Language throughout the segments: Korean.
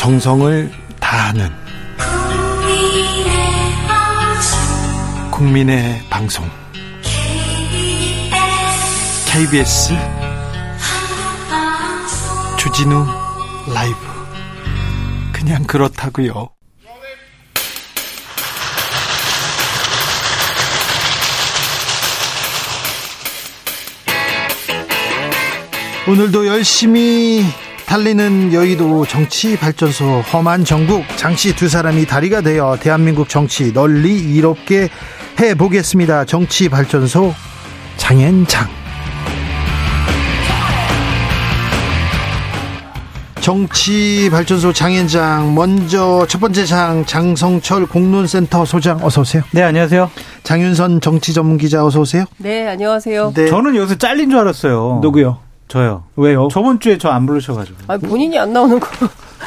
정성을 다하는 국민의 방송 KBS 주진우 라이브 그냥 그렇다고요. 오늘도 열심히 달리는 여의도 정치 발전소 험한 정국 장씨 두 사람이 다리가 되어 대한민국 정치 널리 이롭게 해 보겠습니다. 정치 발전소 장현장 정치 발전소 장현장 먼저 첫 번째 장 장성철 공론센터 소장 어서 오세요. 네 안녕하세요. 장윤선 정치 전문 기자 어서 오세요. 네 안녕하세요. 네. 저는 여기서 잘린 줄 알았어요. 누구요? 저요. 왜요? 저번 주에 저 안 부르셔가지고. 아 본인이 안 나오는 거.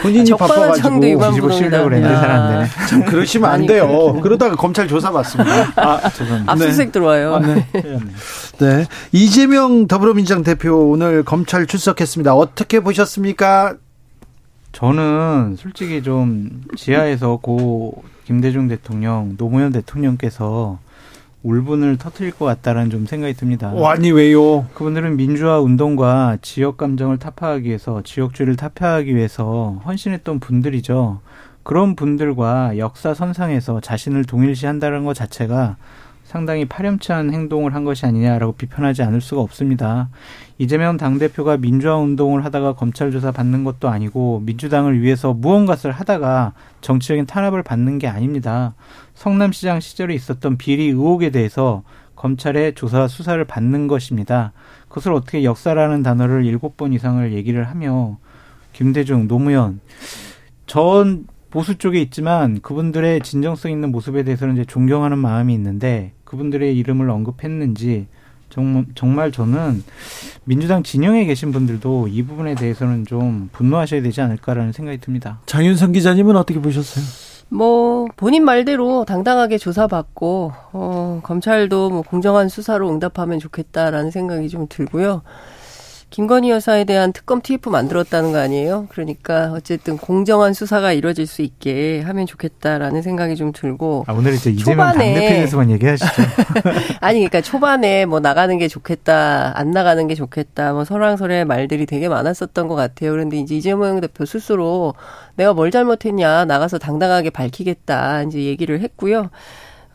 본인이 바빠가지고 뒤집어 씌려고 그랬는데 잘 안 되네. 참 그러시면 안 돼요. 그렇구나. 그러다가 검찰 조사 받습니다. 아 죄송합니다. 압수수색 네. 들어와요. 아, 네. 네. 이재명 더불어민주당 대표 오늘 검찰 출석했습니다. 어떻게 보셨습니까? 저는 솔직히 좀 지하에서 고 김대중 대통령, 노무현 대통령께서 울분을 터트릴 것 같다라는 좀 생각이 듭니다. 오, 아니 왜요? 그분들은 민주화 운동과 지역 감정을 타파하기 위해서 지역주의를 타파하기 위해서 헌신했던 분들이죠. 그런 분들과 역사 선상에서 자신을 동일시한다는 것 자체가 상당히 파렴치한 행동을 한 것이 아니냐라고 비판하지 않을 수가 없습니다. 이재명 당대표가 민주화 운동을 하다가 검찰 조사 받는 것도 아니고 민주당을 위해서 무언가를 하다가 정치적인 탄압을 받는 게 아닙니다. 성남시장 시절에 있었던 비리 의혹에 대해서 검찰의 조사 수사를 받는 것입니다. 그것을 어떻게 역사라는 단어를 일곱 번 이상을 얘기를 하며 김대중, 노무현 전 보수 쪽에 있지만 그분들의 진정성 있는 모습에 대해서는 이제 존경하는 마음이 있는데 그분들의 이름을 언급했는지 정말, 정말 저는 민주당 진영에 계신 분들도 이 부분에 대해서는 좀 분노하셔야 되지 않을까라는 생각이 듭니다. 장윤선 기자님은 어떻게 보셨어요? 뭐 본인 말대로 당당하게 조사받고 어, 검찰도 뭐 공정한 수사로 응답하면 좋겠다라는 생각이 좀 들고요. 김건희 여사에 대한 특검 TF 만들었다는 거 아니에요? 그러니까 어쨌든 공정한 수사가 이루어질 수 있게 하면 좋겠다라는 생각이 좀 들고. 아, 오늘 이제 이재명 당대표에서만 얘기하시죠. 아니, 그러니까 초반에 뭐 나가는 게 좋겠다, 안 나가는 게 좋겠다, 뭐 설왕설의 말들이 되게 많았었던 것 같아요. 그런데 이제 이재명 대표 스스로 내가 뭘 잘못했냐, 나가서 당당하게 밝히겠다, 이제 얘기를 했고요.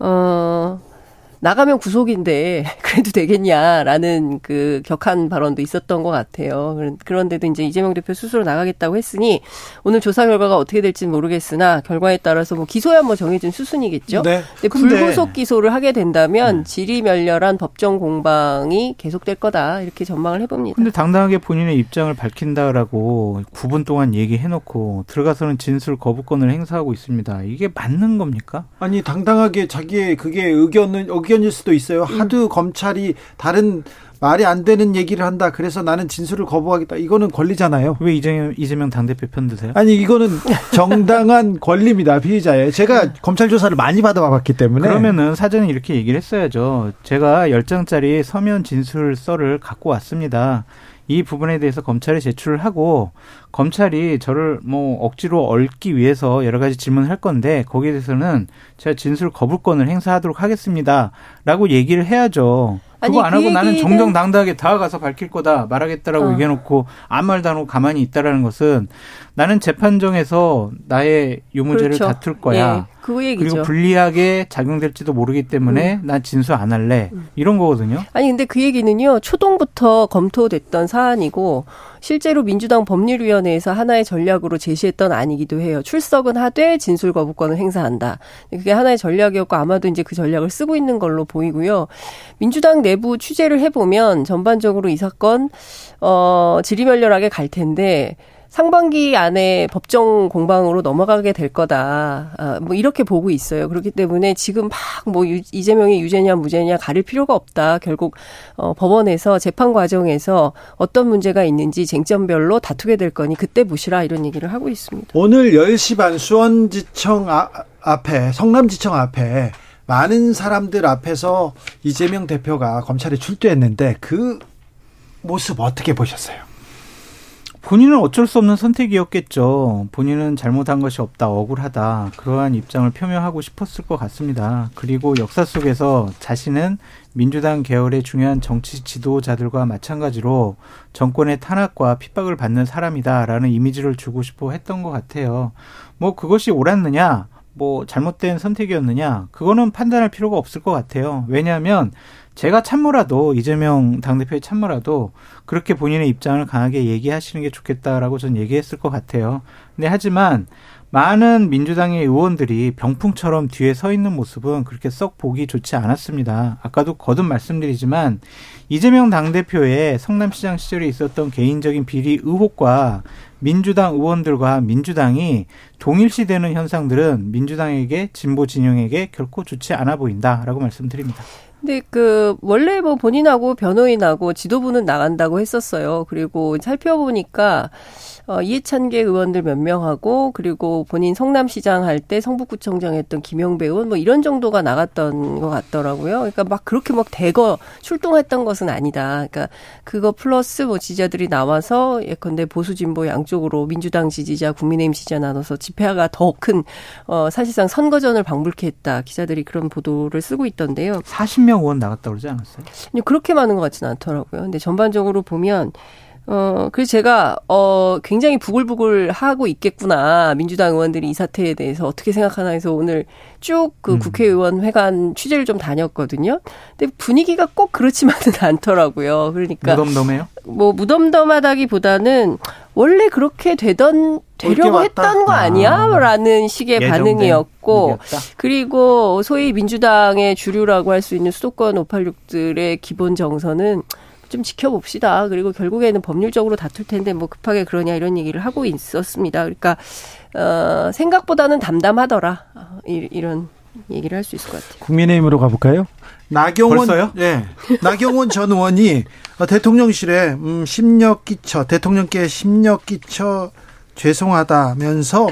어, 나가면 구속인데 그래도 되겠냐라는 그 격한 발언도 있었던 것 같아요. 그런데도 이제 이재명 대표 스스로 나가겠다고 했으니 오늘 조사 결과가 어떻게 될지는 모르겠으나 결과에 따라서 뭐 기소야 뭐 정해진 수순이겠죠. 네. 근데 불구속 기소를 하게 된다면 질의멸렬한 법정 공방이 계속될 거다 이렇게 전망을 해봅니다. 근데 당당하게 본인의 입장을 밝힌다라고 9분 동안 얘기해놓고 들어가서는 진술 거부권을 행사하고 있습니다. 이게 맞는 겁니까? 아니 당당하게 자기의 그게 의견은 의견일 수도 있어요. 하도 음. 검찰이 다른 말이 안 되는 얘기를 한다. 그래서 나는 진술을 거부하겠다. 이거는 권리잖아요. 왜 이재명, 이재명 당대표 편 드세요? 아니, 이거는 정당한 권리입니다. 피의자의. 제가 검찰 조사를 많이 받아봤기 때문에. 그러면은 사전에 이렇게 얘기를 했어야죠. 제가 10장짜리 서면 진술서를 갖고 왔습니다. 이 부분에 대해서 검찰에 제출을 하고 검찰이 저를 뭐 억지로 얽기 위해서 여러 가지 질문을 할 건데 거기에 대해서는 제가 진술 거부권을 행사하도록 하겠습니다라고 얘기를 해야죠. 그거 아니, 안 하고 그 나는 정정당당하게 다가가서 밝힐 거다 말하겠다라고 어. 얘기해놓고 아무 말도 안 하고 가만히 있다라는 것은 나는 재판정에서 나의 유무죄를 그렇죠. 다툴 거야. 예, 그 얘기죠. 그리고 불리하게 작용될지도 모르기 때문에 음. 난 진술 안 할래. 음. 이런 거거든요. 아니 근데 그 얘기는요. 초동부터 검토됐던 사안이고 실제로 민주당 법률위원회에서 하나의 전략으로 제시했던 아니기도 해요. 출석은 하되 진술 거부권을 행사한다. 그게 하나의 전략이었고 아마도 이제 그 전략을 쓰고 있는 걸로 보이고요. 민주당 내부 취재를 해보면 전반적으로 이 사건 어 질의멸렬하게 갈 텐데 상반기 안에 법정 공방으로 넘어가게 될 거다. 아, 뭐 이렇게 보고 있어요. 그렇기 때문에 지금 막 뭐 이재명이 유죄냐 무죄냐 가릴 필요가 없다. 결국 어, 법원에서 재판 과정에서 어떤 문제가 있는지 쟁점별로 다투게 될 거니 그때 보시라 이런 얘기를 하고 있습니다. 오늘 10시 반 수원지청 아, 앞에 성남지청 앞에 많은 사람들 앞에서 이재명 대표가 검찰에 출두했는데 그 모습 어떻게 보셨어요? 본인은 어쩔 수 없는 선택이었겠죠. 본인은 잘못한 것이 없다, 억울하다. 그러한 입장을 표명하고 싶었을 것 같습니다. 그리고 역사 속에서 자신은 민주당 계열의 중요한 정치 지도자들과 마찬가지로 정권의 탄압과 핍박을 받는 사람이다라는 이미지를 주고 싶어 했던 것 같아요. 뭐 그것이 옳았느냐, 뭐 잘못된 선택이었느냐, 그거는 판단할 필요가 없을 것 같아요. 왜냐하면 제가 참모라도 이재명 당대표의 참모라도 그렇게 본인의 입장을 강하게 얘기하시는 게 좋겠다라고 전 얘기했을 것 같아요. 근데 하지만 많은 민주당의 의원들이 병풍처럼 뒤에 서 있는 모습은 그렇게 썩 보기 좋지 않았습니다. 아까도 거듭 말씀드리지만 이재명 당대표의 성남시장 시절에 있었던 개인적인 비리 의혹과 민주당 의원들과 민주당이 동일시되는 현상들은 민주당에게 진보 진영에게 결코 좋지 않아 보인다라고 말씀드립니다. 근데 그 원래 뭐 본인하고 변호인하고 지도부는 나간다고 했었어요. 그리고 살펴보니까 어, 이해찬계 의원들 몇 명하고 그리고 본인 성남시장 할 때 성북구청장 했던 김영배 의원 뭐 이런 정도가 나갔던 것 같더라고요. 그러니까 막 그렇게 막 대거 출동했던 것은 아니다. 그러니까 그거 플러스 뭐 지지자들이 나와서 예컨대 보수 진보 양쪽으로 민주당 지지자 국민의힘 지지자 나눠서 집회가 더큰 어, 사실상 선거전을 방불케 했다. 기자들이 그런 보도를 쓰고 있던데요. 40명 의원 나갔다 그러지 않았어요? 그렇게 많은 것 같지는 않더라고요. 근데 전반적으로 보면 어, 그래서 제가, 어, 굉장히 부글부글 하고 있겠구나. 민주당 의원들이 이 사태에 대해서 어떻게 생각하나 해서 오늘 쭉그 음. 국회의원 회관 취재를 좀 다녔거든요. 근데 분위기가 꼭 그렇지만은 않더라고요. 그러니까. 무덤덤해요? 뭐, 무덤덤하다기 보다는 원래 그렇게 되던, 되려고 했던 거 아니야? 라는 식의 반응이었고. 얘기였다. 그리고 소위 민주당의 주류라고 할 수 있는 수도권 586들의 기본 정서는 좀 지켜봅시다. 그리고 결국에는 법률적으로 다툴 텐데 뭐 급하게 그러냐 이런 얘기를 하고 있었습니다. 그러니까 어, 생각보다는 담담하더라. 어, 이, 이런 얘기를 할 수 있을 것 같아요. 국민의힘으로 가볼까요? 나경원, 벌써요? 네, 나경원 전 의원이 대통령실에 음, 심력 끼쳐 대통령께 심력 끼쳐 죄송하다면서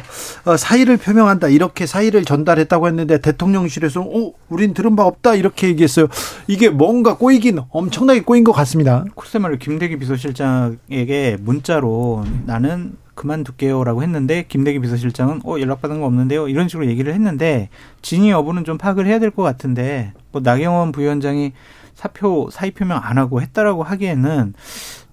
어, 사의를 표명한다 이렇게 사의를 전달했다고 했는데 대통령실에서 어 우린 들은 바 없다 이렇게 얘기했어요. 이게 뭔가 꼬이긴 엄청나게 꼬인 것 같습니다. 글쎄 말이에요. 김대기 비서실장에게 문자로 나는 그만둘게요라고 했는데 김대기 비서실장은 어 연락받은 거 없는데요 이런 식으로 얘기를 했는데 진위 여부는 좀 파악을 해야 될 것 같은데 뭐 나경원 부위원장이 사표 사의 표명 안 하고 했다라고 하기에는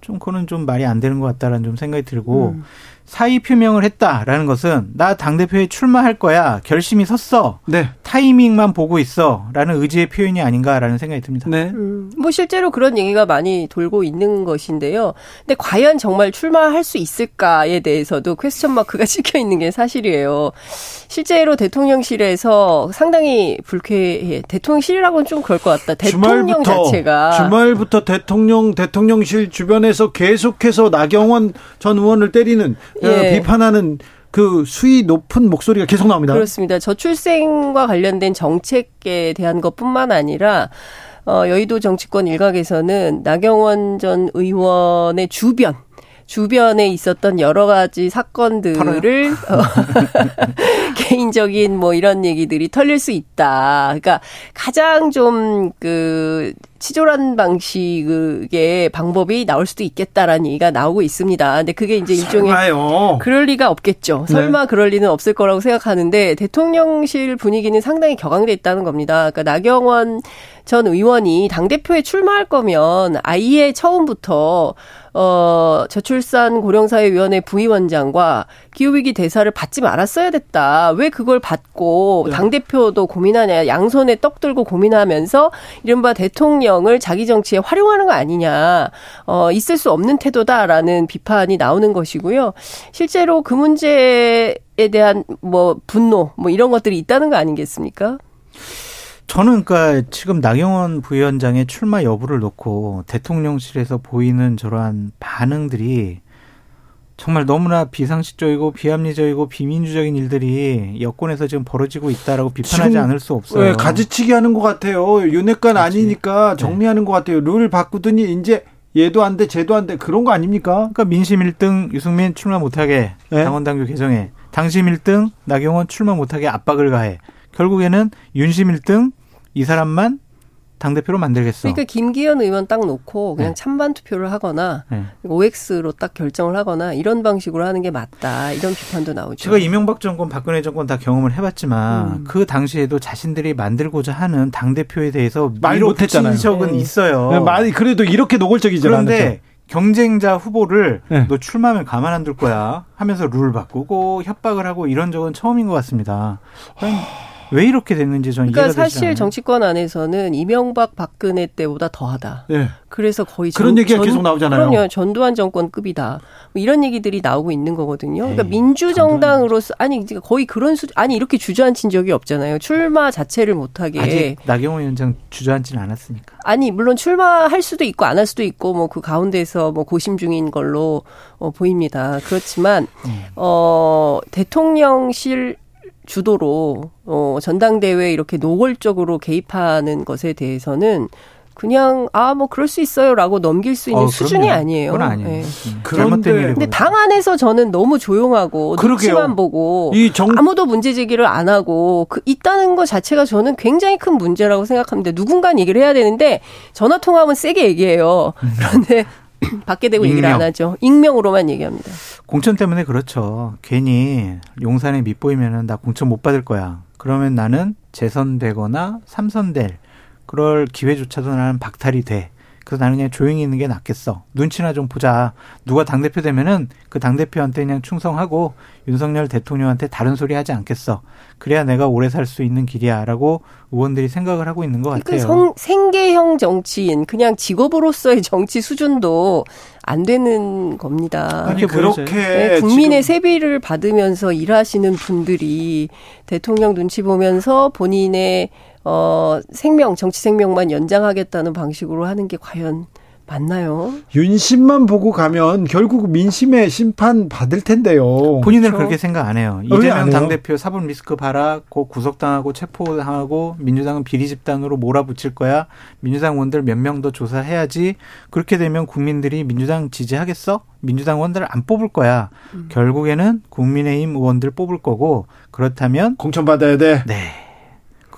좀 그거는 좀 말이 안 되는 것 같다라는 좀 생각이 들고 음. 사의 표명을 했다라는 것은 나 당대표에 출마할 거야 결심이 섰어 네. 타이밍만 보고 있어라는 의지의 표현이 아닌가라는 생각이 듭니다. 네. 음, 뭐 실제로 그런 얘기가 많이 돌고 있는 것인데요. 근데 과연 정말 출마할 수 있을까에 대해서도 퀘스천 마크가 찍혀 있는 게 사실이에요. 실제로 대통령실에서 상당히 불쾌해. 대통령실이라고는 좀 그럴 것 같다. 대통령 주말부터, 자체가 주말부터 대통령 대통령실 주변에서 계속해서 나경원 전 의원을 때리는 어, 예. 비판하는 그 수위 높은 목소리가 계속 나옵니다. 그렇습니다. 저출생과 관련된 정책에 대한 것뿐만 아니라 어, 여의도 정치권 일각에서는 나경원 전 의원의 주변 주변에 있었던 여러 가지 사건들을 어, 개인적인 뭐 이런 얘기들이 털릴 수 있다. 그러니까 가장 좀 그 치졸한 방식의 방법이 나올 수도 있겠다라는 얘기가 나오고 있습니다. 근데 그게 이제 일종의 설마요. 그럴 리가 없겠죠. 네. 설마 그럴 리는 없을 거라고 생각하는데 대통령실 분위기는 상당히 격앙돼 있다는 겁니다. 그러니까 나경원 전 의원이 당 대표에 출마할 거면 아예 처음부터 어, 저출산 고령사회위원회 부위원장과 기후위기 대사를 받지 말았어야 됐다. 왜 그걸 받고 네. 당대표도 고민하냐. 양손에 떡 들고 고민하면서 이른바 대통령 을 자기 정치에 활용하는 거 아니냐. 어, 있을 수 없는 태도다라는 비판이 나오는 것이고요. 실제로 그 문제에 대한 뭐 분노 뭐 이런 것들이 있다는 거 아니겠습니까? 저는 그러니까 지금 나경원 부위원장의 출마 여부를 놓고 대통령실에서 보이는 저러한 반응들이 정말 너무나 비상식적이고 비합리적이고 비민주적인 일들이 여권에서 지금 벌어지고 있다라고 비판하지 않을 수 없어요. 네, 가지치기 하는 것 같아요. 윤회관 아니니까 네. 정리하는 네. 것 같아요. 룰 바꾸더니 이제 얘도 안 돼, 쟤도 안 돼. 그런 거 아닙니까? 그러니까 민심 1등 유승민 출마 못하게 네? 당원당규 개정해. 당심 1등 나경원 출마 못하게 압박을 가해. 결국에는 윤심 1등 이 사람만 당대표로 만들겠어. 그러니까 김기현 의원 딱 놓고 그냥 네. 찬반 투표를 하거나 네. OX로 딱 결정을 하거나 이런 방식으로 하는 게 맞다. 이런 비판도 나오죠. 제가 이명박 정권, 박근혜 정권 다 경험을 해봤지만 음. 그 당시에도 자신들이 만들고자 하는 당대표에 대해서 말 못했잖아요. 적은 네. 있어요. 네, 말 그래도 이렇게 노골적이지 그런데 않았죠. 경쟁자 후보를 네. 너 출마하면 가만 안 둘 거야 하면서 룰 바꾸고 협박을 하고 이런 적은 처음인 것 같습니다. 왜 이렇게 됐는지 저는 그러니까 이해가 사실 정치권 안에서는 이명박 박근혜 때보다 더하다. 네. 그래서 거의 그런 전, 얘기가 전, 계속 나오잖아요. 그럼요. 전두환 정권급이다. 뭐 이런 얘기들이 나오고 있는 거거든요. 그러니까 민주정당으로서 아니 거의 그런 수 아니 이렇게 주저앉힌 적이 없잖아요. 출마 자체를 못하게 아직 나경원 위원장 주저앉지는 않았으니까. 아니 물론 출마할 수도 있고 안 할 수도 있고 뭐 그 가운데서 뭐 고심 중인 걸로 어, 보입니다. 그렇지만 음. 어 대통령실 주도로 어 전당대회 이렇게 노골적으로 개입하는 것에 대해서는 그냥 아 뭐 그럴 수 있어요라고 넘길 수 있는 어, 수준이 아니에요. 그건 아니에요. 네. 음. 그런데 근데 당 안에서 저는 너무 조용하고. 눈치만 보고 정... 아무도 문제 제기를 안 하고 그 있다는 것 자체가 저는 굉장히 큰 문제라고 생각합니다. 누군가 얘기를 해야 되는데 전화 통화하면 세게 얘기해요. 음. 그런데 받게 되고 익명. 얘기를 안 하죠. 익명으로만 얘기합니다. 공천 때문에 그렇죠. 괜히 용산에 밑보이면은 나 공천 못 받을 거야. 그러면 나는 재선되거나 삼선될 그럴 기회조차도 나는 박탈이 돼. 그래서 나는 그냥 조용히 있는 게 낫겠어. 눈치나 좀 보자. 누가 당대표 되면은 그 당대표한테 그냥 충성하고 윤석열 대통령한테 다른 소리 하지 않겠어. 그래야 내가 오래 살 수 있는 길이야. 라고 의원들이 생각을 하고 있는 것 그러니까 같아요. 성, 생계형 정치인, 그냥 직업으로서의 정치 수준도 안 되는 겁니다. 아니, 그렇게. 네, 국민의 세비를 받으면서 일하시는 분들이 대통령 눈치 보면서 본인의 어, 생명, 정치 생명만 연장하겠다는 방식으로 하는 게 과연 맞나요? 윤심만 보고 가면 결국 민심의 심판 받을 텐데요. 본인은 그렇죠? 그렇게 생각 안 해요. 이재명 당대표 사법 리스크 봐라. 고 구속당하고 체포당하고 민주당은 비리 집단으로 몰아붙일 거야. 민주당 의원들 몇 명 더 조사해야지. 그렇게 되면 국민들이 민주당 지지하겠어? 민주당 의원들 안 뽑을 거야. 음. 결국에는 국민의힘 의원들 뽑을 거고 그렇다면 공천 받아야 돼. 네.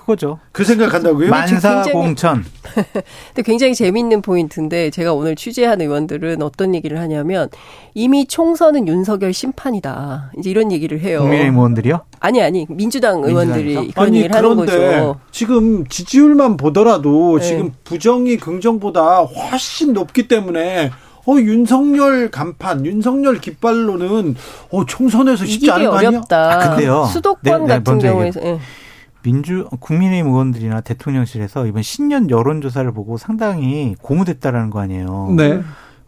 그거죠. 그 생각한다고요? 만사공천. 근데 굉장히 재미있는 포인트인데 제가 오늘 취재한 의원들은 어떤 얘기를 하냐면 이미 총선은 윤석열 심판이다. 이제 이런 얘기를 해요. 국민의힘 의원들이요? 아니 아니 민주당 의원들이 민주당 그런 아니, 얘기를 하는 거죠. 지금 지지율만 보더라도 네. 지금 부정이 긍정보다 훨씬 높기 때문에 어 윤석열 간판, 윤석열 깃발로는 어 총선에서 쉽지 않은 거 아니야? 어렵다. 아, 근데요. 수도권 네, 네, 같은 경우에서 예. 민주 국민의힘 의원들이나 대통령실에서 이번 신년 여론조사를 보고 상당히 고무됐다라는 거 아니에요. 네.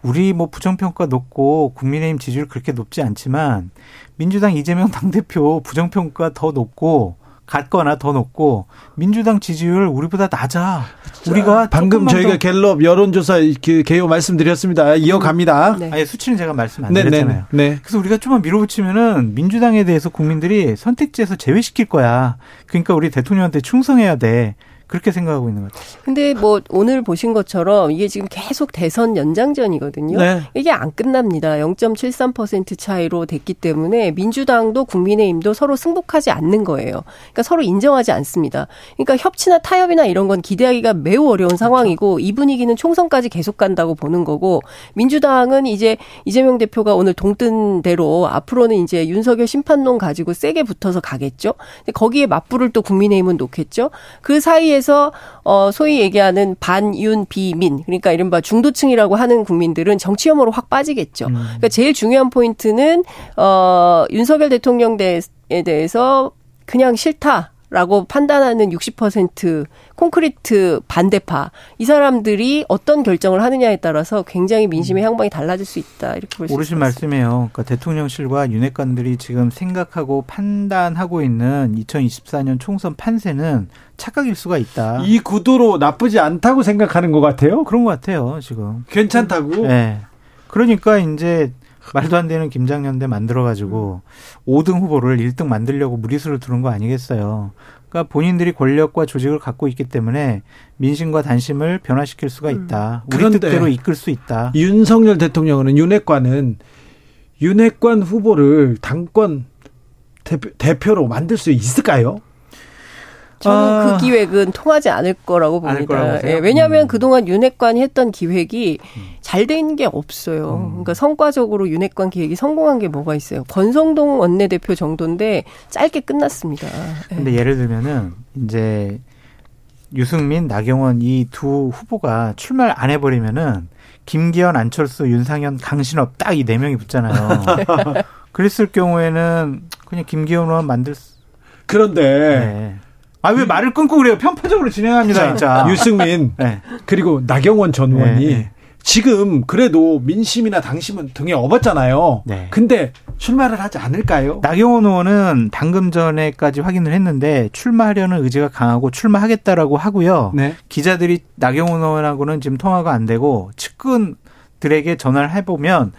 우리 뭐 부정평가 높고 국민의힘 지지율 그렇게 높지 않지만 민주당 이재명 당대표 부정평가 더 높고 같거나 더 높고 민주당 지지율 우리보다 낮아. 우리가 방금 저희가 갤럽 여론조사 그 개요 말씀드렸습니다. 이어갑니다. 네. 아니 수치는 제가 말씀 안 네, 네, 드렸잖아요. 네, 네. 그래서 우리가 좀만 밀어붙이면은 민주당에 대해서 국민들이 선택지에서 제외시킬 거야. 그러니까 우리 대통령한테 충성해야 돼. 그렇게 생각하고 있는 것 같아요. 근데 뭐 오늘 보신 것처럼 이게 지금 계속 대선 연장전이거든요. 네. 이게 안 끝납니다. 0.73% 차이로 됐기 때문에 민주당도 국민의힘도 서로 승복하지 않는 거예요. 그러니까 서로 인정하지 않습니다. 그러니까 협치나 타협이나 이런 건 기대하기가 매우 어려운 그렇죠. 상황이고 이 분위기는 총선까지 계속 간다고 보는 거고 민주당은 이제 이재명 대표가 오늘 동뜬 대로 앞으로는 이제 윤석열 심판론 가지고 세게 붙어서 가겠죠. 거기에 맞불을 또 국민의힘은 놓겠죠. 그 사이에 사회에서 어 소위 얘기하는 반윤 비민 그러니까 이른바 중도층이라고 하는 국민들은 정치 혐오로 확 빠지겠죠. 음. 그러니까 제일 중요한 포인트는 어 윤석열 대통령에 대해서 그냥 싫다. 라고 판단하는 60% 콘크리트 반대파 이 사람들이 어떤 결정을 하느냐에 따라서 굉장히 민심의 음. 향방이 달라질 수 있다 이렇게 볼 수 있습니다. 오르신 말씀이에요. 그러니까 대통령실과 윤핵관들이 지금 생각하고 판단하고 있는 2024년 총선 판세는 착각일 수가 있다. 이 구도로 나쁘지 않다고 생각하는 것 같아요. 그런 것 같아요 지금. 괜찮다고. 네. 그러니까 이제 말도 안 되는 김장년대 만들어가지고 음. 5등 후보를 1등 만들려고 무리수를 두는 거 아니겠어요. 그러니까 본인들이 권력과 조직을 갖고 있기 때문에 민심과 단심을 변화시킬 수가 음. 있다. 우리 그런데 뜻대로 이끌 수 있다. 윤석열 대통령은 윤핵관은 윤핵관 후보를 당권 대표, 대표로 만들 수 있을까요? 저는 아. 그 기획은 통하지 않을 거라고 봅니다. 예, 왜냐하면 음. 그동안 윤핵관이 했던 기획이 음. 잘돼 있는 게 없어요. 음. 그러니까 성과적으로 윤핵관 기획이 성공한 게 뭐가 있어요? 권성동 원내대표 정도인데 짧게 끝났습니다. 예. 근데 예. 를 들면은 이제 유승민, 나경원 이 두 후보가 출마를 안 해버리면은 김기현, 안철수, 윤상현, 강신업 딱 이 네 명이 붙잖아요. 그랬을 경우에는 그냥 김기현 의원 만들 그런데 네. 아 왜 말을 끊고 그래요? 편파적으로 진행합니다, 진짜. 유승민 네. 그리고 나경원 전 의원이 네. 지금 그래도 민심이나 당심은 등에 업었잖아요. 네. 근데 출마를 하지 않을까요? 나경원 의원은 방금 전에까지 확인을 했는데 출마하려는 의지가 강하고 출마하겠다라고 하고요. 네. 기자들이 나경원 의원하고는 지금 통화가 안 되고 측근들에게 전화를 해보면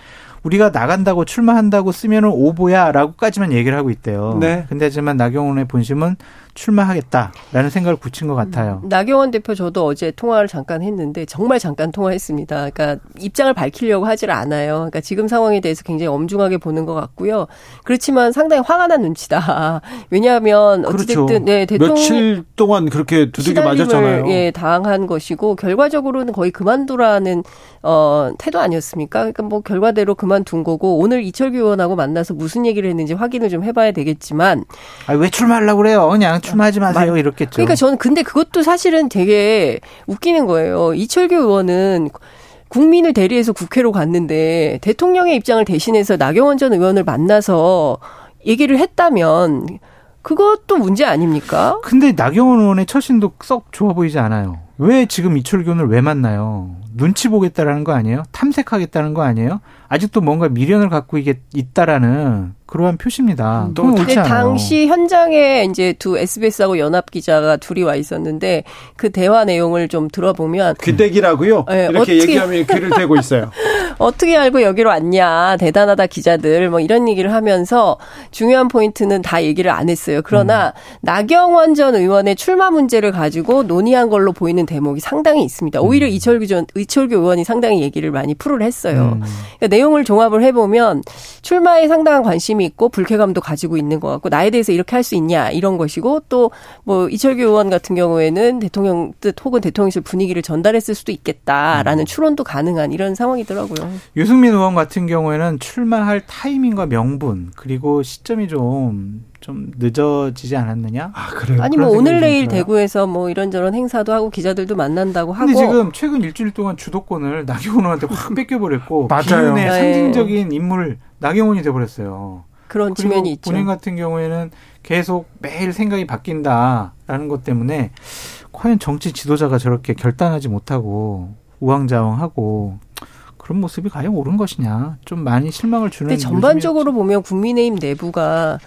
우리가 나간다고 출마한다고 쓰면은 오보야라고까지만 얘기를 하고 있대요. 네. 근데 하지만 나경원의 본심은 출마하겠다라는 생각을 굳힌 것 같아요. 음, 나경원 대표 저도 어제 통화를 잠깐 했는데 정말 잠깐 통화했습니다. 그러니까 입장을 밝히려고 하질 않아요. 그러니까 지금 상황에 대해서 굉장히 엄중하게 보는 것 같고요. 그렇지만 상당히 화가 난 눈치다. 왜냐하면 그렇죠. 어찌됐든 그렇죠. 네, 대통령 며칠 동안 그렇게 두들겨 맞았잖아요. 예, 당한 것이고 결과적으로는 거의 그만두라는 어, 태도 아니었습니까? 그러니까 뭐 결과대로 그만 둔 거고 오늘 이철규 의원하고 만나서 무슨 얘기를 했는지 확인을 좀 해봐야 되겠지만 아, 왜 출마하려고 그래요? 그냥 출마하지 마세요. 이렇겠죠. 그러니까 저는 근데 그것도 사실은 되게 웃기는 거예요. 이철규 의원은 국민을 대리해서 국회로 갔는데 대통령의 입장을 대신해서 나경원 전 의원을 만나서 얘기를 했다면 그것도 문제 아닙니까? 근데 나경원 의원의 처신도 썩 좋아 보이지 않아요. 왜 지금 이철규 의원을 왜 만나요? 눈치 보겠다라는 거 아니에요? 탐색하겠다는 거 아니에요? 아직도 뭔가 미련을 갖고 있다라는 그러한 표시입니다. 또 근데 당시 현장에 이제 두 SBS하고 연합 기자가 둘이 와 있었는데 그 대화 내용을 좀 들어보면 귀대기라고요? 네, 이렇게 어떻게, 얘기하면 귀를 대고 있어요. 어떻게 알고 여기로 왔냐? 대단하다 기자들 뭐 이런 얘기를 하면서 중요한 포인트는 다 얘기를 안 했어요. 그러나 음. 나경원 전 의원의 출마 문제를 가지고 논의한 걸로 보이는 대목이 상당히 있습니다. 오히려 음. 이철규 전 이철규 의원이 상당히 얘기를 많이 풀을 했어요. 음. 그러니까 내용을 종합을 해보면 출마에 상당한 관심이 있고 불쾌감도 가지고 있는 것 같고 나에 대해서 이렇게 할 수 있냐 이런 것이고 또 뭐 이철규 의원 같은 경우에는 대통령 뜻 혹은 대통령실 분위기를 전달했을 수도 있겠다라는 음. 추론도 가능한 이런 상황이더라고요. 유승민 의원 같은 경우에는 출마할 타이밍과 명분 그리고 시점이 좀 좀 늦어지지 않았느냐? 아, 그래요? 아니, 뭐 오늘 내일 대구에서 뭐 이런저런 행사도 하고 기자들도 만난다고 하고. 근데 지금 최근 일주일 동안 주도권을 나경원한테 확 뺏겨버렸고. 맞아요. 비윤의 네. 상징적인 인물 나경원이 돼버렸어요. 그런 측면이 있죠. 본인 같은 경우에는 계속 매일 생각이 바뀐다라는 것 때문에 과연 정치 지도자가 저렇게 결단하지 못하고 우왕좌왕하고 그런 모습이 과연 옳은 것이냐 좀 많이 실망을 주는. 근데 전반적으로 보면 국민의힘 내부가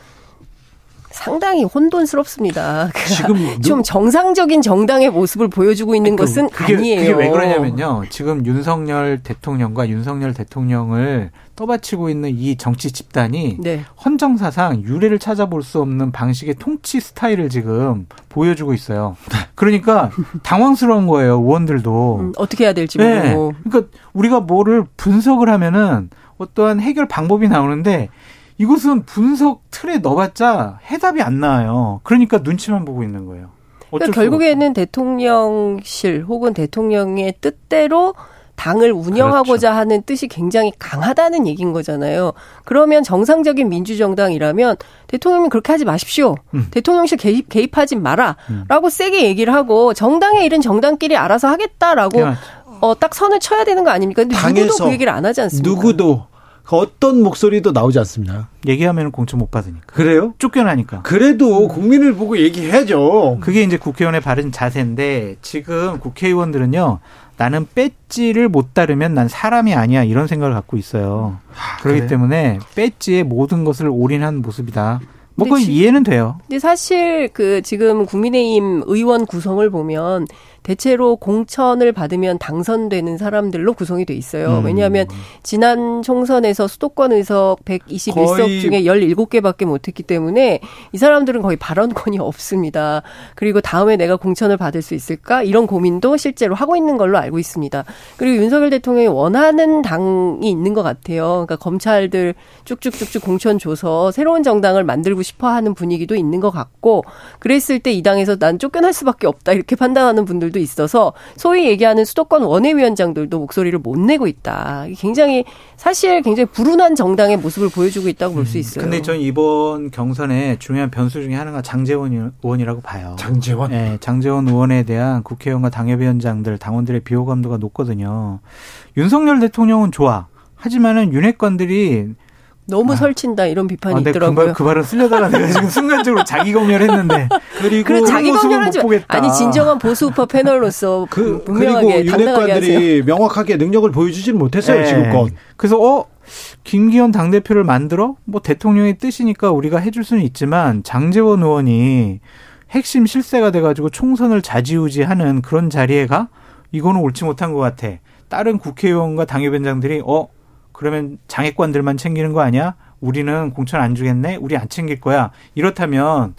상당히 혼돈스럽습니다. 지금 좀 정상적인 정당의 모습을 보여주고 있는 그, 것은 그게, 아니에요. 그게 왜 그러냐면요. 지금 윤석열 대통령과 윤석열 대통령을 떠받치고 있는 이 정치 집단이 네. 헌정사상 유례를 찾아볼 수 없는 방식의 통치 스타일을 지금 보여주고 있어요. 그러니까 당황스러운 거예요. 의원들도 음, 어떻게 해야 될지 네. 모르고. 그러니까 우리가 뭐를 분석을 하면은 어떠한 해결 방법이 나오는데 이것은 분석 틀에 넣어봤자 해답이 안 나와요. 그러니까 눈치만 보고 있는 거예요. 그러니까 결국에는 대통령실 혹은 대통령의 뜻대로 당을 운영하고자 그렇죠. 하는 뜻이 굉장히 강하다는 얘기인 거잖아요. 그러면 정상적인 민주정당이라면 대통령이 그렇게 하지 마십시오. 음. 대통령실 개입, 개입하지 마라. 음. 라고 세게 얘기를 하고 정당의 일은 정당끼리 알아서 하겠다라고 어, 딱 선을 쳐야 되는 거 아닙니까? 근데 누구도 그 얘기를 안 하지 않습니까? 누구도 그 어떤 목소리도 나오지 않습니다. 얘기하면 공천 못 받으니까. 그래요? 쫓겨나니까. 그래도 국민을 보고 얘기해야죠. 그게 이제 국회의원의 바른 자세인데 지금 국회의원들은요. 나는 배지를 못 따르면 난 사람이 아니야 이런 생각을 갖고 있어요. 아, 그렇기 그래? 때문에 배지에 모든 것을 올인한 모습이다. 뭐 그건 이해는 돼요. 근데 사실 그 지금 국민의힘 의원 구성을 보면 대체로 공천을 받으면 당선되는 사람들로 구성이 돼 있어요. 음. 왜냐하면 지난 총선에서 수도권 의석 121석 중에 17개밖에 못했기 때문에 이 사람들은 거의 발언권이 없습니다. 그리고 다음에 내가 공천을 받을 수 있을까 이런 고민도 실제로 하고 있는 걸로 알고 있습니다. 그리고 윤석열 대통령이 원하는 당이 있는 것 같아요. 그러니까 검찰들 쭉쭉쭉쭉 공천 줘서 새로운 정당을 만들고 싶어하는 분위기도 있는 것 같고 그랬을 때 이 당에서 난 쫓겨날 수밖에 없다 이렇게 판단하는 분들 도 있어서 소위 얘기하는 수도권 원외위원장들도 목소리를 못 내고 있다. 굉장히 사실 굉장히 불운한 정당의 모습을 보여주고 있다고 볼수 음, 있어요. 근데 전 이번 경선에 중요한 변수 중에 하나가 장재원 의원이라고 봐요. 장재원? 네, 장재원 의원에 대한 국회의원과 당협위원장들 당원들의 비호감도가 높거든요. 윤석열 대통령은 좋아. 하지만은 윤핵관들이 너무 아. 설친다 이런 비판이 아, 있더라고요. 그, 말, 그 말 은 쓸려다가 내가 지금 순간적으로 자기 검열했는데 그리고 그래, 자기 검열하지 아니 진정한 보수 우파 패널로서 그, 분명하게 그리고 윤핵관들이 명확하게 능력을 보여주지는 못했어요 네. 지금껏. 그래서 어 김기현 당 대표를 만들어 뭐 대통령의 뜻이니까 우리가 해줄 수는 있지만 장재원 의원이 핵심 실세가 돼가지고 총선을 좌지우지하는 그런 자리에 가 이거는 옳지 못한 것 같아. 다른 국회의원과 당협위원장들이 어 그러면 장애권들만 챙기는 거 아니야? 우리는 공천 안 주겠네? 우리 안 챙길 거야. 이렇다면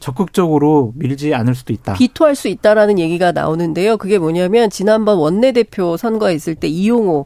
적극적으로 밀지 않을 수도 있다. 비토할 수 있다라는 얘기가 나오는데요. 그게 뭐냐면 지난번 원내대표 선거에 있을 때 이용호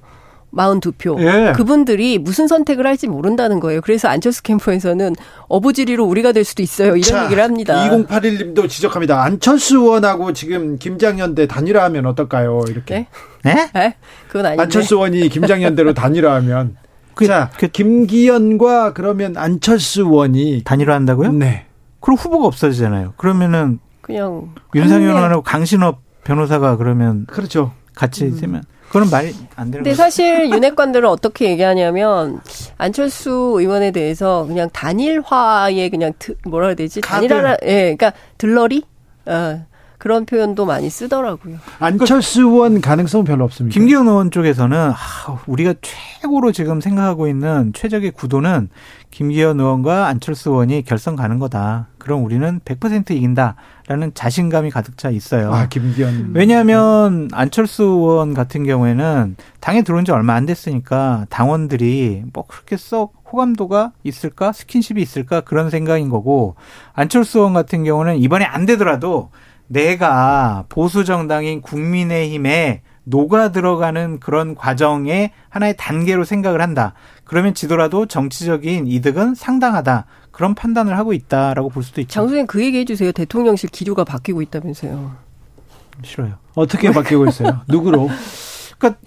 42표. 예. 그분들이 무슨 선택을 할지 모른다는 거예요. 그래서 안철수 캠프에서는 어부지리로 우리가 될 수도 있어요. 이런 자, 얘기를 합니다. 2081님도 지적합니다. 안철수 의원하고 지금 김장현대 단일화하면 어떨까요? 이렇게. 네? 네? 네? 그건 아닌데. 안철수 의원이 김장현대로 단일화하면. 그, 자, 그, 김기현과 그러면 안철수 의원이 단일화한다고요? 네. 그럼 후보가 없어지잖아요. 그러면은 그냥 윤상현 의원하고 강신업 변호사가 그러면 그렇죠. 같이 음. 되면 그런 말이 안 되는 근데 사실 윤핵관들은 어떻게 얘기하냐면 안철수 의원에 대해서 그냥 단일화에 그냥 뭐라 해야 되지? 단일화 예, 그러니까 들러리? 어. 그런 표현도 많이 쓰더라고요. 안철수 의원 가능성은 별로 없습니다. 김기현 의원 쪽에서는 아, 우리가 최고로 지금 생각하고 있는 최적의 구도는 김기현 의원과 안철수 의원이 결선 가는 거다. 그럼 우리는 100% 이긴다라는 자신감이 가득 차 있어요. 아, 김기현. 왜냐하면 안철수 의원 같은 경우에는 당에 들어온 지 얼마 안 됐으니까 당원들이 뭐 그렇게 썩 호감도가 있을까? 스킨십이 있을까? 그런 생각인 거고 안철수 의원 같은 경우는 이번에 안 되더라도 내가 보수 정당인 국민의힘에 녹아 들어가는 그런 과정의 하나의 단계로 생각을 한다. 그러면 지더라도 정치적인 이득은 상당하다. 그런 판단을 하고 있다라고 볼 수도 있죠. 장수님 그 얘기 해 주세요. 대통령실 기류가 바뀌고 있다면서요. 싫어요. 어떻게 바뀌고 있어요? 누구로? 그러니까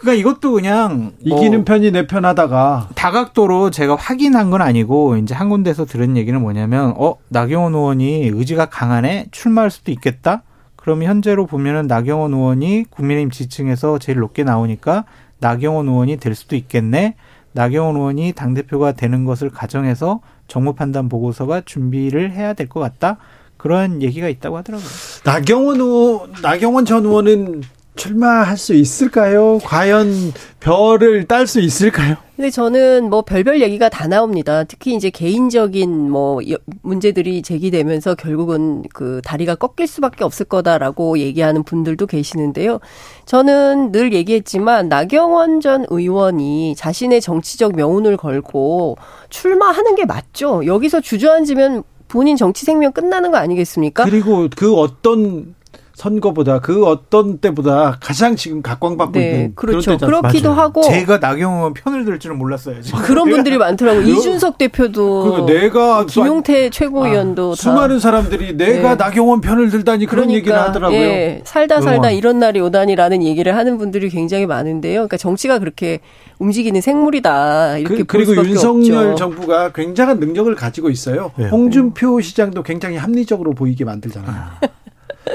그러니까 이것도 그냥 뭐 이기는 편이 내 편하다가 다각도로 제가 확인한 건 아니고 이제 한 군데서 들은 얘기는 뭐냐면 어 나경원 의원이 의지가 강하네 출마할 수도 있겠다. 그러면 현재로 보면은 나경원 의원이 국민의힘 지층에서 제일 높게 나오니까 나경원 의원이 될 수도 있겠네. 나경원 의원이 당 대표가 되는 것을 가정해서 정무 판단 보고서가 준비를 해야 될 것 같다. 그런 얘기가 있다고 하더라고요. 나경원 의원, 나경원 전 의원은 출마할 수 있을까요? 과연 별을 딸 수 있을까요? 근데 저는 뭐 별별 얘기가 다 나옵니다. 특히 이제 개인적인 뭐 문제들이 제기되면서 결국은 그 다리가 꺾일 수밖에 없을 거다라고 얘기하는 분들도 계시는데요. 저는 늘 얘기했지만 나경원 전 의원이 자신의 정치적 명운을 걸고 출마하는 게 맞죠. 여기서 주저앉으면 본인 정치 생명 끝나는 거 아니겠습니까? 그리고 그 어떤 선거보다 그 어떤 때보다 가장 지금 각광받고 네, 있는 그렇죠. 그렇기도 맞아요. 하고 제가 나경원 편을 들 줄은 몰랐어요. 지금. 그런 분들이 많더라고 요. 이준석 대표도 내가 김용태 최고위원도 아, 수많은 사람들이 내가 네. 나경원 편을 들다니 그런 그러니까, 얘기를 하더라고요. 예, 살다 살다 응원. 이런 날이 오다니라는 얘기를 하는 분들이 굉장히 많은데요. 그러니까 정치가 그렇게 움직이는 생물이다 이렇게 그, 리고 윤석열 없죠. 정부가 굉장한 능력을 가지고 있어요. 네. 홍준표 시장도 굉장히 합리적으로 보이게 만들잖아요.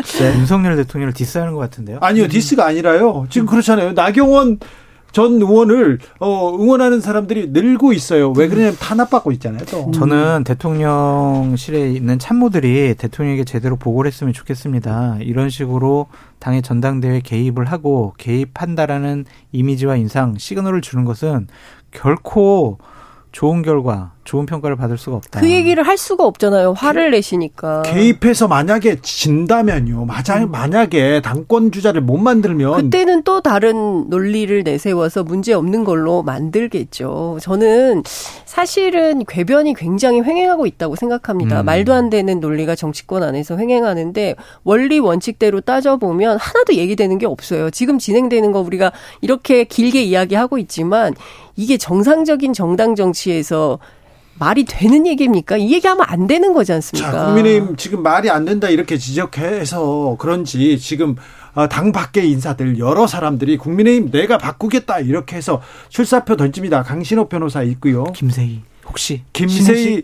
네. 윤석열 대통령을 diss하는 것 같은데요? 아니요, diss가 아니라요. 지금 그렇잖아요. 나경원 전 의원을 어, 응원하는 사람들이 늘고 있어요. 왜 그러냐면 탄압받고 있잖아요. 또. 저는 대통령실에 있는 참모들이 대통령에게 제대로 보고를 했으면 좋겠습니다. 이런 식으로 당의 전당대회 개입을 하고 개입한다라는 이미지와 인상, 시그널을 주는 것은 결코 좋은 결과, 좋은 평가를 받을 수가 없다. 그 얘기를 할 수가 없잖아요. 화를 내시니까. 개입해서 만약에 진다면요. 맞아, 음. 만약에 당권 주자를 못 만들면 그때는 또 다른 논리를 내세워서 문제 없는 걸로 만들겠죠. 저는 사실은 궤변이 굉장히 횡행하고 있다고 생각합니다. 음. 말도 안 되는 논리가 정치권 안에서 횡행하는데 원리 원칙대로 따져 보면 하나도 얘기되는 게 없어요. 지금 진행되는 거 우리가 이렇게 길게 이야기하고 있지만 이게 정상적인 정당 정치에서 말이 되는 얘기입니까? 이 얘기하면 안 되는 거지 않습니까? 자, 국민의힘 지금 말이 안 된다 이렇게 지적해서 그런지 지금 어, 당 밖의 인사들 여러 사람들이 국민의힘 내가 바꾸겠다 이렇게 해서 출사표 던집니다. 강신호 변호사 있고요. 김세희 혹시 김세희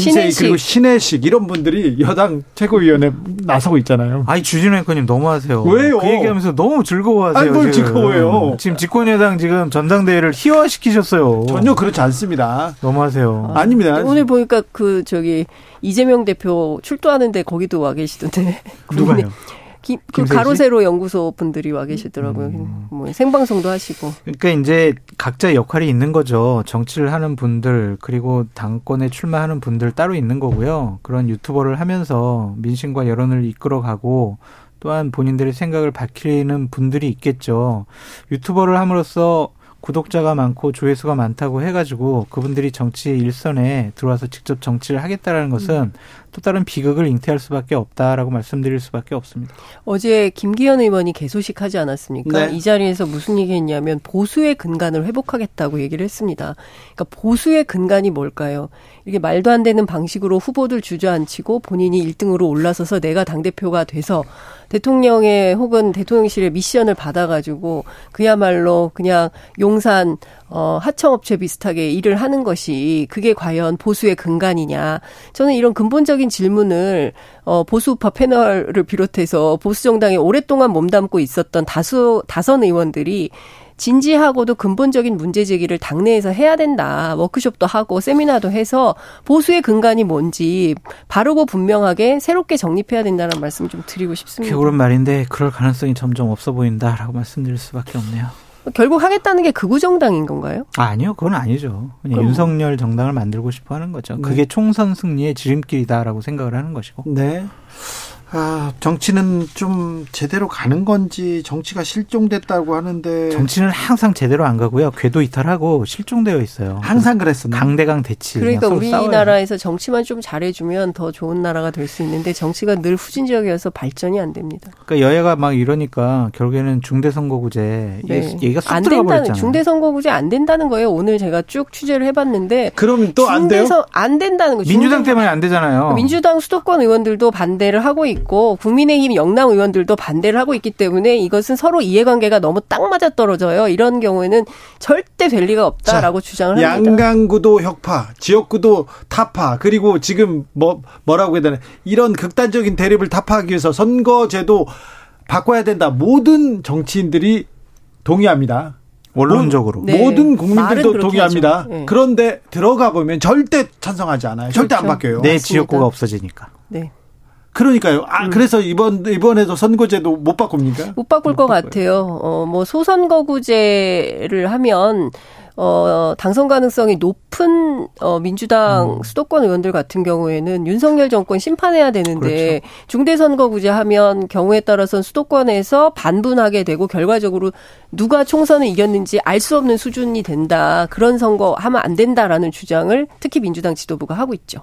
김세희 그리고 신혜식 이런 분들이 여당 최고위원회 나서고 있잖아요. 아니 주진우 앵커님 너무하세요. 왜요? 그 얘기하면서 너무 즐거워하세요. 아니 뭘 즐거워요? 지금 집권여당 지금 전당대회를 희화시키셨어요. 전혀 그렇지 않습니다. 너무하세요. 아, 닙니다 오늘 보니까 그 저기 이재명 대표 출두하는데 거기도 와 계시던데. 누가요? 기, 그 가로세로 연구소 분들이 와 계시더라고요. 음. 뭐 생방송도 하시고. 그러니까 이제 각자 역할이 있는 거죠. 정치를 하는 분들 그리고 당권에 출마하는 분들 따로 있는 거고요. 그런 유튜버를 하면서 민심과 여론을 이끌어가고 또한 본인들의 생각을 밝히는 분들이 있겠죠. 유튜버를 함으로써 구독자가 많고 조회수가 많다고 해가지고 그분들이 정치 일선에 들어와서 직접 정치를 하겠다라는 것은 음. 또 다른 비극을 잉태할 수밖에 없다라고 말씀드릴 수밖에 없습니다. 어제 김기현 의원이 개소식하지 않았습니까? 네. 이 자리에서 무슨 얘기했냐면 보수의 근간을 회복하겠다고 얘기를 했습니다. 그러니까 보수의 근간이 뭘까요? 이렇게 말도 안 되는 방식으로 후보들 주저앉히고 본인이 1등으로 올라서서 내가 당 대표가 돼서 대통령의 혹은 대통령실의 미션을 받아가지고 그야말로 그냥 용산 어, 하청업체 비슷하게 일을 하는 것이 그게 과연 보수의 근간이냐. 저는 이런 근본적인 질문을 어, 보수우파 패널을 비롯해서 보수 정당에 오랫동안 몸담고 있었던 다수 다선 의원들이 진지하고도 근본적인 문제 제기를 당내에서 해야 된다. 워크숍도 하고 세미나도 해서 보수의 근간이 뭔지 바르고 분명하게 새롭게 정립해야 된다는 말씀 좀 드리고 싶습니다. 그런 말인데 그럴 가능성이 점점 없어 보인다라고 말씀드릴 수밖에 없네요. 결국 하겠다는 게 극우 정당인 건가요? 아, 니요 그건 아니죠. 그냥 그럼. 윤석열 정당을 만들고 싶어 하는 거죠. 네. 그게 총선 승리의 지름길이다라고 생각을 하는 것이고. 네. 아, 정치는 좀 제대로 가는 건지 정치가 실종됐다고 하는데 정치는 항상 제대로 안 가고요. 궤도 이탈하고 실종되어 있어요. 항상 그랬었나? 강대강 대치. 그러니까 우리나라에서 정치만 좀 잘해주면 더 좋은 나라가 될 수 있는데 정치가 늘 후진적이어서 발전이 안 됩니다. 그러니까 여야가 막 이러니까 결국에는 중대선거구제 네. 얘기가 쏙 들어가 버렸잖아요. 중대선거구제 안 된다는 거예요. 오늘 제가 쭉 취재를 해봤는데 그럼 또 안 돼요? 안 된다는 거죠. 민주당 때문에 안 되잖아요. 민주당 수도권 의원들도 반대를 하고 있고. 있고 국민의힘 영남 의원들도 반대를 하고 있기 때문에 이것은 서로 이해관계가 너무 딱 맞아 떨어져요. 이런 경우에는 절대 될 리가 없다라고 자, 주장을 합니다. 양강구도 혁파, 지역구도 타파, 그리고 지금 뭐 뭐라고 해야 되나 이런 극단적인 대립을 타파하기 위해서 선거제도 바꿔야 된다. 모든 정치인들이 동의합니다. 원론적으로 네. 모든 국민들도 동의합니다. 네. 그런데 들어가 보면 절대 찬성하지 않아요. 절대 그렇죠. 안 바뀌어요. 내 지역구가 없어지니까. 네. 그러니까요. 아, 음. 그래서 이번, 이번에도 선거제도 못 바꿉니까? 못 바꿀 못 것 바꿔요. 같아요. 어, 뭐, 소선거구제를 하면, 어, 당선 가능성이 높은, 어, 민주당 음. 수도권 의원들 같은 경우에는 윤석열 정권 심판해야 되는데, 그렇죠. 중대선거구제 하면 경우에 따라서는 수도권에서 반분하게 되고, 결과적으로 누가 총선을 이겼는지 알 수 없는 수준이 된다. 그런 선거 하면 안 된다라는 주장을 특히 민주당 지도부가 하고 있죠.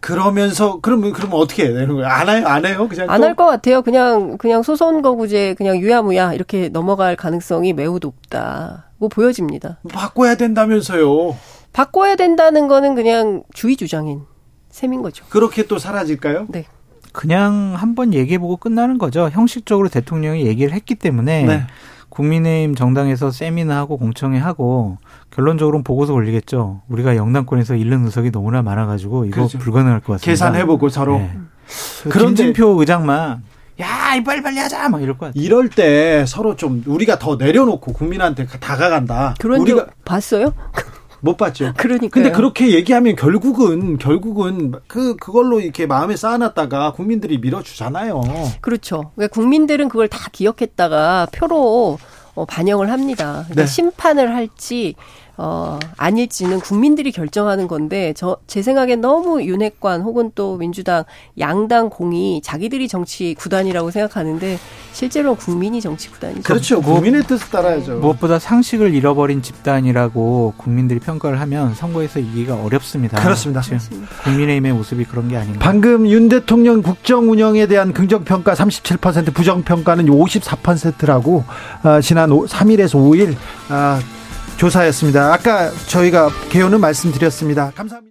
그러면서 그러면 그러면 어떻게 해야 되는 거예요? 안 해요? 안 해요? 그냥 안 할 것 같아요. 그냥 그냥 소선 거구제 그냥 유야무야 이렇게 넘어갈 가능성이 매우 높다고 보여집니다. 바꿔야 된다면서요? 바꿔야 된다는 거는 그냥 주의 주장인 셈인 거죠. 그렇게 또 사라질까요? 네. 그냥 한번 얘기해보고 끝나는 거죠. 형식적으로 대통령이 얘기를 했기 때문에 네. 국민의힘 정당에서 세미나하고 공청회하고 결론적으로는 보고서 올리겠죠. 우리가 영남권에서 잃는 의석이 너무나 많아가지고 이거 그렇죠. 불가능할 것 같습니다. 계산해보고 서로. 네. 그런데 김진표 의장만 야, 빨리 빨리 하자, 막 이럴 것 같아. 이럴 때 서로 좀 우리가 더 내려놓고 국민한테 다가간다. 그런 우리가 봤어요? 못 봤죠. 그러니까. 근데 그렇게 얘기하면 결국은 결국은 그 그걸로 이렇게 마음에 쌓아놨다가 국민들이 밀어주잖아요. 그렇죠. 그러니까 국민들은 그걸 다 기억했다가 표로 어, 반영을 합니다. 그러니까 네. 심판을 할지 어, 아닐지는 국민들이 결정하는 건데 저 제 생각엔 너무 윤핵관 혹은 또 민주당 양당 공이 자기들이 정치 구단이라고 생각하는데 실제로 국민이 정치 구단이죠. 그렇죠. 국민의 뜻을 따라야죠. 무엇보다 상식을 잃어버린 집단이라고 국민들이 평가를 하면 선거에서 이기가 어렵습니다. 그렇습니다. 국민의힘의 모습이 그런 게 아닌가. 방금 윤 대통령 국정 운영에 대한 긍정 평가 37%, 부정 평가는 54%라고 어, 지난 3일에서 5일 어, 조사였습니다. 아까 저희가 개요는 말씀드렸습니다. 감사합니다.